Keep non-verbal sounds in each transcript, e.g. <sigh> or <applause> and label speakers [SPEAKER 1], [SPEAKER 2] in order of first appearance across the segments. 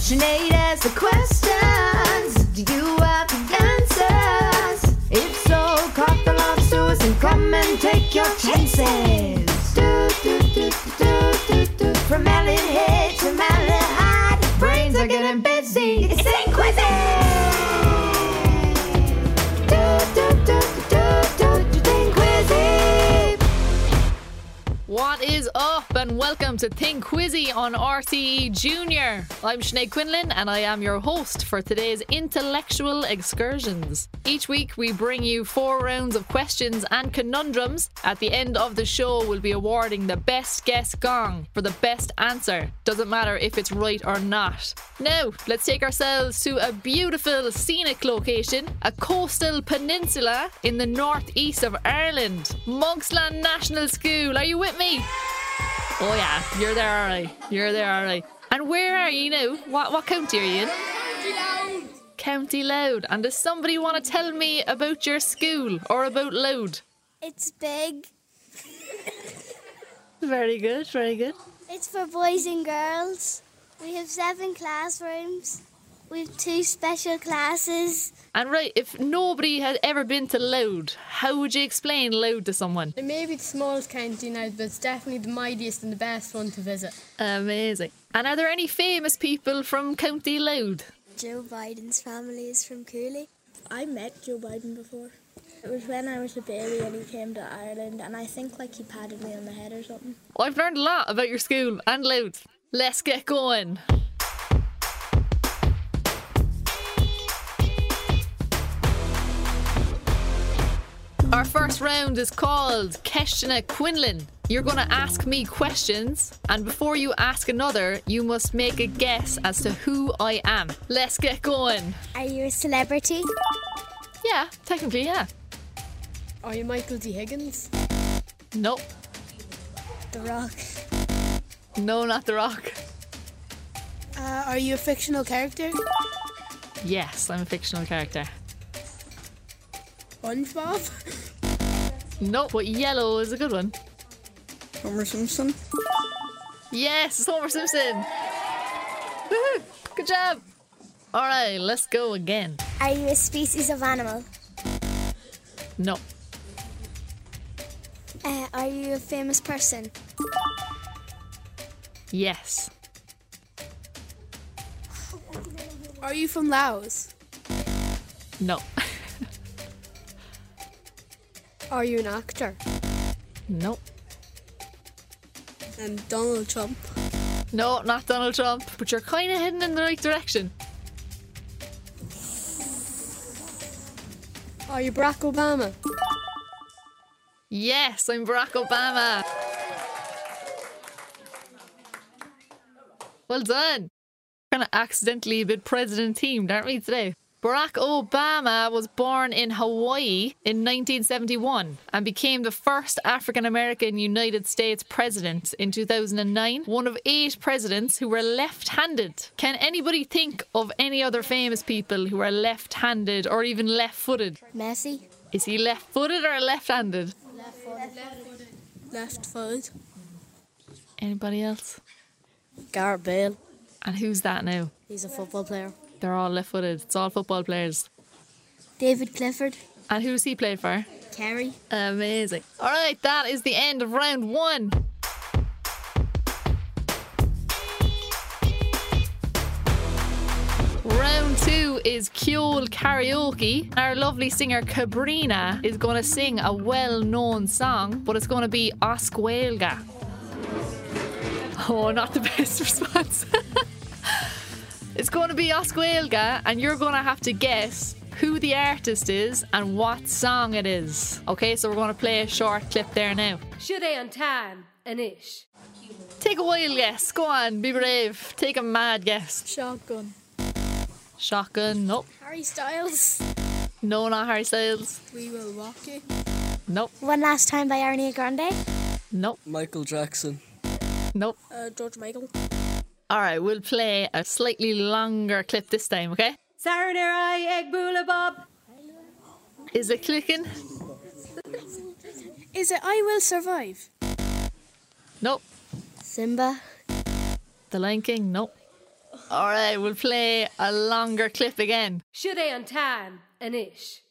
[SPEAKER 1] Sinead has the questions. Do you have the answers? If so, cock the lobsters and come and take your chances. Do, do, do, do, do, do. From Mallet
[SPEAKER 2] What is up, and welcome to Think Quizzy on RTE Junior. I'm Sinead Quinlan, and I am your host for today's intellectual excursions. Each week, we bring you four rounds of questions and conundrums. At the end of the show, we'll be awarding the best guess gong for the best answer. Doesn't matter if it's right or not. Now, let's take ourselves to a beautiful scenic location, a coastal peninsula in the northeast of Ireland. Monksland National School. Are you with me? Oh yeah, you're there alright. You're there alright. And where are you now? What what county are you in? County Louth. County Louth. And does somebody want to tell me about your school or about Louth?
[SPEAKER 3] It's big.
[SPEAKER 2] Very good, very good.
[SPEAKER 3] It's for boys and girls. We have seven classrooms. We have two special classes.
[SPEAKER 2] And right, if nobody had ever been to Louth, how would you explain Louth to someone?
[SPEAKER 4] It may be the smallest county now, but it's definitely the mightiest and the best one to visit.
[SPEAKER 2] Amazing. And are there any famous people from County Louth?
[SPEAKER 3] Joe Biden's family is from Cooley.
[SPEAKER 5] I met Joe Biden before. It was when I was a baby and he came to Ireland, and I think like he patted me on the head or something.
[SPEAKER 2] I've learned a lot about your school and Louth. Let's get going. Our first round is called Keshna Quinlan. You're going to ask me questions, and before you ask another, you must make a guess as to who I am. Let's get going.
[SPEAKER 3] Are you a celebrity?
[SPEAKER 2] Yeah, technically, yeah.
[SPEAKER 4] Are you Michael D. Higgins?
[SPEAKER 2] Nope.
[SPEAKER 3] The Rock.
[SPEAKER 2] No, not The Rock.
[SPEAKER 5] Uh, are you a fictional character?
[SPEAKER 2] Yes, I'm a fictional character.
[SPEAKER 5] SpongeBob?
[SPEAKER 2] Nope, but yellow is a good one.
[SPEAKER 5] Homer Simpson?
[SPEAKER 2] Yes, it's Homer Simpson. Woohoo! Good job. All right, let's go again.
[SPEAKER 3] Are you a species of animal?
[SPEAKER 2] No,
[SPEAKER 3] Uh, are you a famous person?
[SPEAKER 2] yes,
[SPEAKER 5] Are you from Laos?
[SPEAKER 2] no,
[SPEAKER 4] Are you an actor?
[SPEAKER 2] no,
[SPEAKER 5] And Donald Trump?
[SPEAKER 2] no, not Donald Trump. But you're kind of heading in the right direction.
[SPEAKER 4] Are you Barack Obama?
[SPEAKER 2] Yes, I'm Barack Obama. Well done. Kind of accidentally a bit president themed, aren't we today? Barack Obama was born in Hawaii in 1971 and became the first African American United States president in 2009, one of eight presidents who were left handed. Can anybody think of any other famous people who are left handed or even left footed?
[SPEAKER 3] Messi?
[SPEAKER 2] Is he left footed or left handed?
[SPEAKER 5] Left footed. Left-footed.
[SPEAKER 2] Anybody else?
[SPEAKER 4] Gareth Bale.
[SPEAKER 2] And who's that now?
[SPEAKER 4] He's a football player.
[SPEAKER 2] They're all left footed. It's all football players.
[SPEAKER 3] David Clifford?
[SPEAKER 2] And who's he played for?
[SPEAKER 3] Kerry?
[SPEAKER 2] Amazing. All right, that is the end of round one. Round two is Ceol karaoke. Our lovely singer Cabrina is going to sing a well known song, but it's going to be as Gaeilge. Oh, not the <laughs> best response. <laughs> it's going to be as Gaeilge, and you're going to have to guess who the artist is and what song it is. Okay, so we're going to play a short clip there now.
[SPEAKER 6] Should I on time and ish?
[SPEAKER 2] Take a wild guess. Go on, be brave. Take a mad guess.
[SPEAKER 5] Shotgun.
[SPEAKER 2] Shotgun. Nope.
[SPEAKER 5] Harry Styles?
[SPEAKER 2] No, not Harry Styles.
[SPEAKER 5] We Will Rock You?
[SPEAKER 2] Nope.
[SPEAKER 3] One Last Time by Ariana Grande?
[SPEAKER 2] Nope.
[SPEAKER 7] Michael Jackson.
[SPEAKER 2] Nope.
[SPEAKER 5] Uh, George Michael?
[SPEAKER 2] All right, we'll play a slightly longer clip this time, okay?
[SPEAKER 6] Saturday Egg Boola Bob.
[SPEAKER 2] Is it clicking?
[SPEAKER 5] Is it I Will Survive?
[SPEAKER 2] Nope.
[SPEAKER 3] Simba?
[SPEAKER 2] The Lion King? Nope. All right, we'll play a longer clip again.
[SPEAKER 6] Should on time and ish.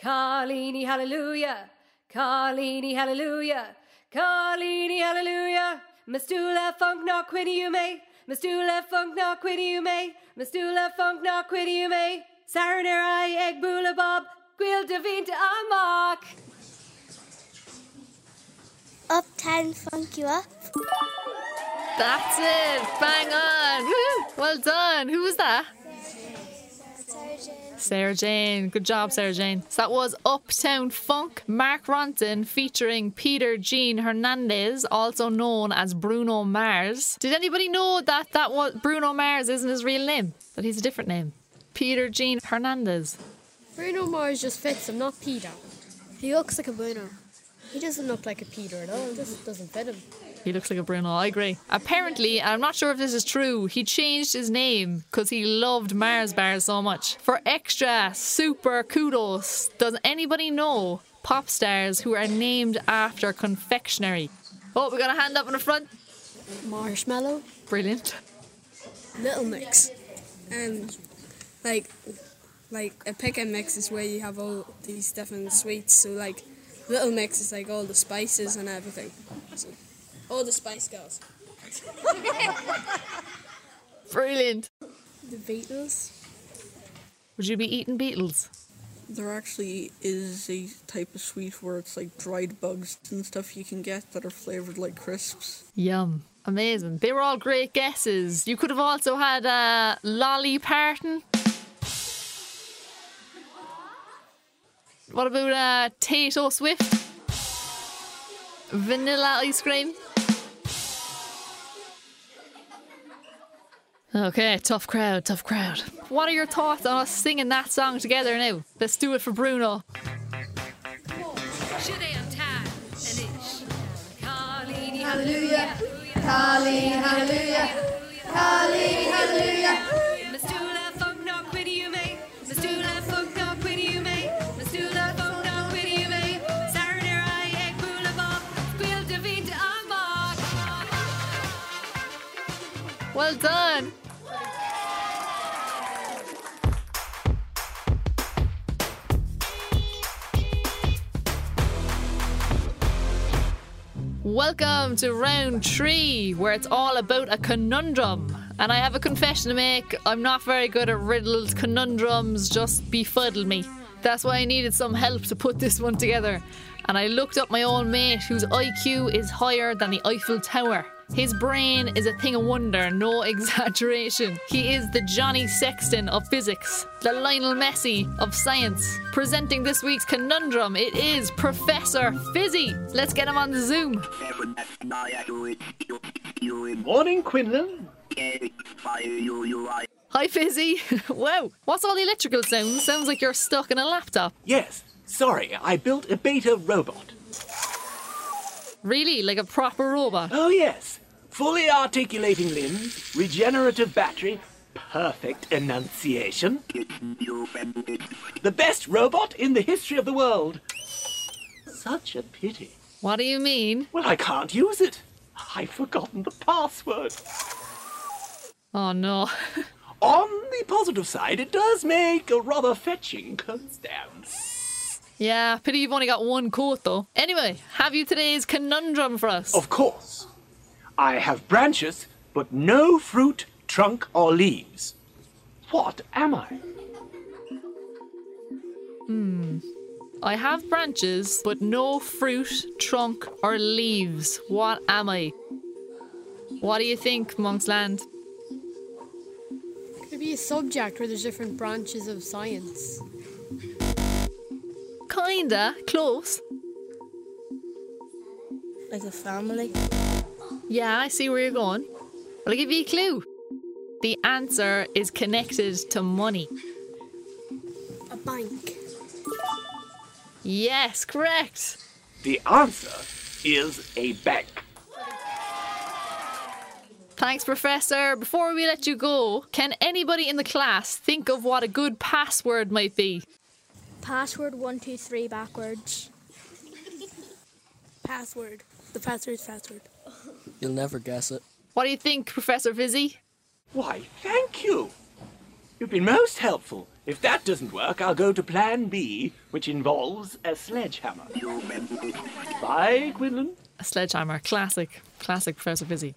[SPEAKER 6] Carlini hallelujah. Carlini hallelujah. Carlini hallelujah. Mastula funk knock quitty you may. Mastula funk knock quitty you may. Mastula funk knock quitty you may. Sarner I egg bula bob. Gwil devint amok.
[SPEAKER 3] Uptown funk you up.
[SPEAKER 2] That's it. Bang on. Woo. Well done. Who was that? Sarah Jane. Good job, Sarah Jane. So that was Uptown Funk, Mark Ronson featuring Peter Gene Hernandez, also known as Bruno Mars. Did anybody know that that was Bruno Mars isn't his real name? That he's a different name. Peter Gene Hernandez.
[SPEAKER 4] Bruno Mars just fits him, not Peter.
[SPEAKER 5] He looks like a Bruno.
[SPEAKER 4] He doesn't look like a Peter at all. This doesn't fit him.
[SPEAKER 2] He looks like a Bruno, I agree. Apparently, and I'm not sure if this is true, he changed his name because he loved Mars bars so much. For extra super kudos, does anybody know pop stars who are named after confectionery? Oh, we got a hand up in the front.
[SPEAKER 7] Marshmello,
[SPEAKER 2] Brilliant.
[SPEAKER 7] Little Mix. Um, like, like a pick and mix is where you have all these different sweets. So like, Little Mix is like all the spices and everything. So, all the Spice Girls. <laughs>
[SPEAKER 2] Brilliant.
[SPEAKER 7] The Beatles.
[SPEAKER 2] Would you be eating beetles?
[SPEAKER 8] There actually is a type of sweet where it's like dried bugs and stuff you can get that are flavored like crisps.
[SPEAKER 2] Yum. Amazing. They were all great guesses. You could have also had a lolly parton. What about uh, Tato Swift? Vanilla ice cream? Okay, tough crowd, tough crowd. What are your thoughts on us singing that song together now? Let's do it for Bruno.
[SPEAKER 1] Hallelujah. Hallelujah. Hallelujah.
[SPEAKER 6] Mastula funk
[SPEAKER 2] Welcome to round three, where it's all about a conundrum. And I have a confession to make. I'm not very good at riddles, conundrums just befuddle me. That's why I needed some help to put this one together. And I looked up my own mate, whose IQ is higher than the Eiffel Tower. His brain is a thing of wonder, no <laughs> exaggeration. He is the Johnny Sexton of physics, the Lionel Messi of science. Presenting this week's conundrum, it is Professor Fizzy. Let's get him on the Zoom.
[SPEAKER 9] Morning, Quinlan.
[SPEAKER 2] Hi, Fizzy. <laughs> wow, what's all the electrical sounds? Sounds like you're stuck in a laptop.
[SPEAKER 9] Yes, sorry, I built a beta robot.
[SPEAKER 2] Really, like a proper robot.
[SPEAKER 9] Oh, yes. Fully articulating limbs, regenerative battery, perfect enunciation. The best robot in the history of the world. Such a pity.
[SPEAKER 2] What do you mean?
[SPEAKER 9] Well, I can't use it. I've forgotten the password.
[SPEAKER 2] Oh no. <laughs>
[SPEAKER 9] On the positive side, it does make a rather fetching coat stand.
[SPEAKER 2] Yeah, pity you've only got one coat though. Anyway, have you today's conundrum for us?
[SPEAKER 9] Of course. I have branches, but no fruit, trunk, or leaves. What am I? Hmm.
[SPEAKER 2] I have branches, but no fruit, trunk, or leaves. What am I? What do you think, Monksland?
[SPEAKER 4] Could be a subject where there's different branches of science.
[SPEAKER 2] Kinda close.
[SPEAKER 5] Like a family.
[SPEAKER 2] Yeah, I see where you're going. But I'll give you a clue. The answer is connected to money.
[SPEAKER 7] A bank.
[SPEAKER 2] Yes, correct.
[SPEAKER 9] The answer is a bank.
[SPEAKER 2] Thanks, Professor. Before we let you go, can anybody in the class think of what a good password might be?
[SPEAKER 5] Password one two three backwards.
[SPEAKER 7] Password. The password is password.
[SPEAKER 10] You'll never guess it.
[SPEAKER 2] What do you think, Professor Fizzy?
[SPEAKER 9] Why, thank you. You've been most helpful. If that doesn't work, I'll go to plan B, which involves a sledgehammer. Bye, Quinlan.
[SPEAKER 2] A sledgehammer, classic, classic Professor Fizzy.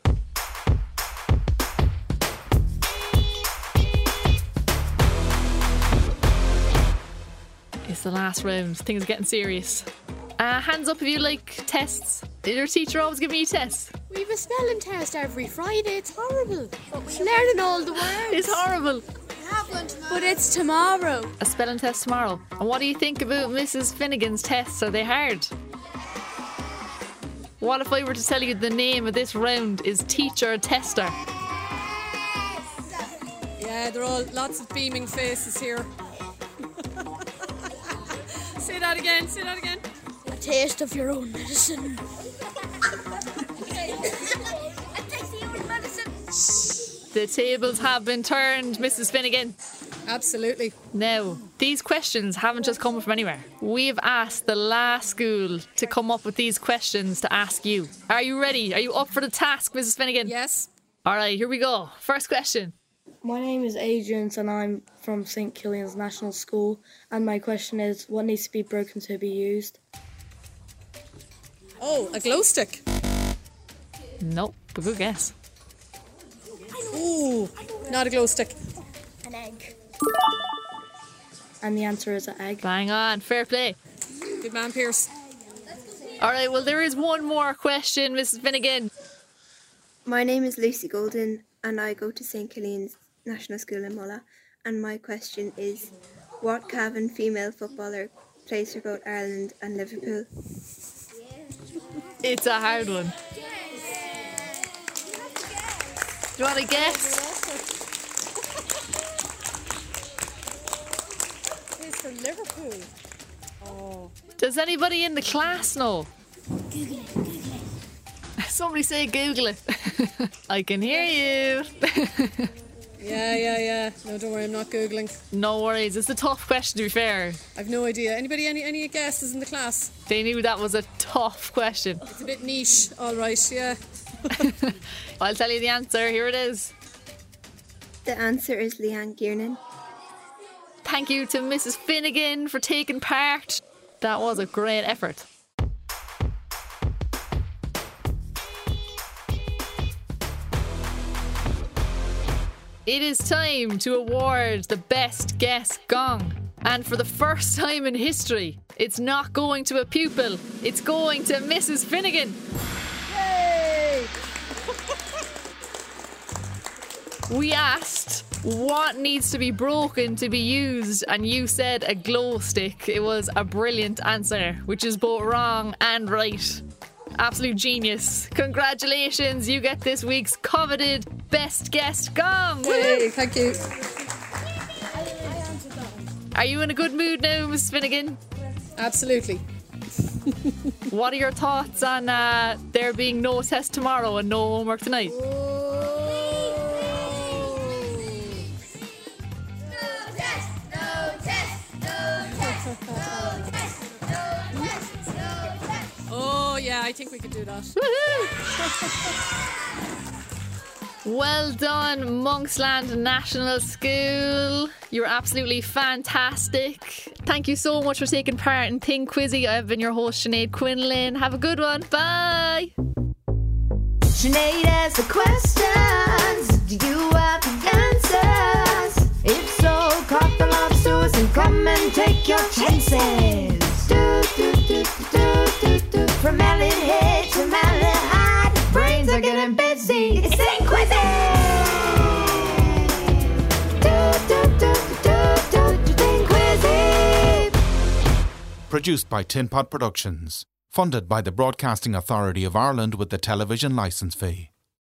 [SPEAKER 2] The last round. Things are getting serious. Uh, hands up if you like tests. Did your teacher always give you tests?
[SPEAKER 4] We have a spelling test every Friday. It's horrible. It's learning all the words.
[SPEAKER 2] It's horrible.
[SPEAKER 5] But it's tomorrow.
[SPEAKER 2] A spelling test tomorrow. And what do you think about Mrs. Finnegan's tests? Are they hard? What if I were to tell you the name of this round is Teacher Tester?
[SPEAKER 7] Yeah, they're all lots of beaming faces here. Say that again, say that again.
[SPEAKER 5] A taste of your own medicine.
[SPEAKER 2] The tables have been turned, Mrs. Finnegan.
[SPEAKER 7] Absolutely.
[SPEAKER 2] Now, these questions haven't just come from anywhere. We've asked the last school to come up with these questions to ask you. Are you ready? Are you up for the task, Mrs. Finnegan?
[SPEAKER 7] Yes.
[SPEAKER 2] All right, here we go. First question.
[SPEAKER 10] My name is Adrian and I'm from St Killian's National School and my question is what needs to be broken to be used?
[SPEAKER 7] Oh, a glow stick.
[SPEAKER 2] Nope, but good guess.
[SPEAKER 7] Ooh, not a glow stick.
[SPEAKER 5] An egg.
[SPEAKER 10] And the answer is an egg.
[SPEAKER 2] Bang on, fair play.
[SPEAKER 7] Good man, Pierce.
[SPEAKER 2] All right, well, there is one more question, Mrs. Finnegan.
[SPEAKER 11] My name is Lucy Golden and I go to St Killian's National School in Mullagh and my question is what Cavan female footballer plays for both Ireland and Liverpool?
[SPEAKER 2] It's a hard one. Do you want to guess?
[SPEAKER 7] It's from Liverpool. Oh.
[SPEAKER 2] Does anybody in the class know? Google it. <laughs> Somebody say Google it. <laughs> I can hear you. <laughs>
[SPEAKER 7] Yeah, yeah, yeah. No, don't worry, I'm not googling.
[SPEAKER 2] no worries. It's a tough question to be fair.
[SPEAKER 7] I've no idea. Anybody, any, any guesses in the class?
[SPEAKER 2] They knew that was a tough question.
[SPEAKER 7] It's a bit niche. All right, yeah. <laughs>
[SPEAKER 2] I'll tell you the answer. Here it is.
[SPEAKER 11] The answer is Leanne Kiernan.
[SPEAKER 2] Thank you to Mrs. Finnegan for taking part. That was a great effort. It is time to award the best guess gong. And for the first time in history, it's not going to a pupil, it's going to Mrs. Finnegan. Yay! we asked what needs to be broken to be used, and you said a glow stick. It was a brilliant answer, which is both wrong and right. Absolute genius. Congratulations, you get this week's coveted best guest.
[SPEAKER 7] Hey, thank you.
[SPEAKER 2] Are you in a good mood now, Miss Finnegan?
[SPEAKER 7] Absolutely.
[SPEAKER 2] What are your thoughts on uh, there being no test tomorrow and no homework tonight? <laughs>
[SPEAKER 7] Oh, yeah, I think we could do that. <laughs>
[SPEAKER 2] Well done, Monksland National School. You're absolutely fantastic. Thank you so much for taking part in Think Quizzy. I've been your host, Sinead Quinlan. Have a good one. Bye.
[SPEAKER 1] Sinead has the questions. Do you have
[SPEAKER 12] Produced by Tin Pot Productions. Funded by the Broadcasting Authority of Ireland with the television licence fee.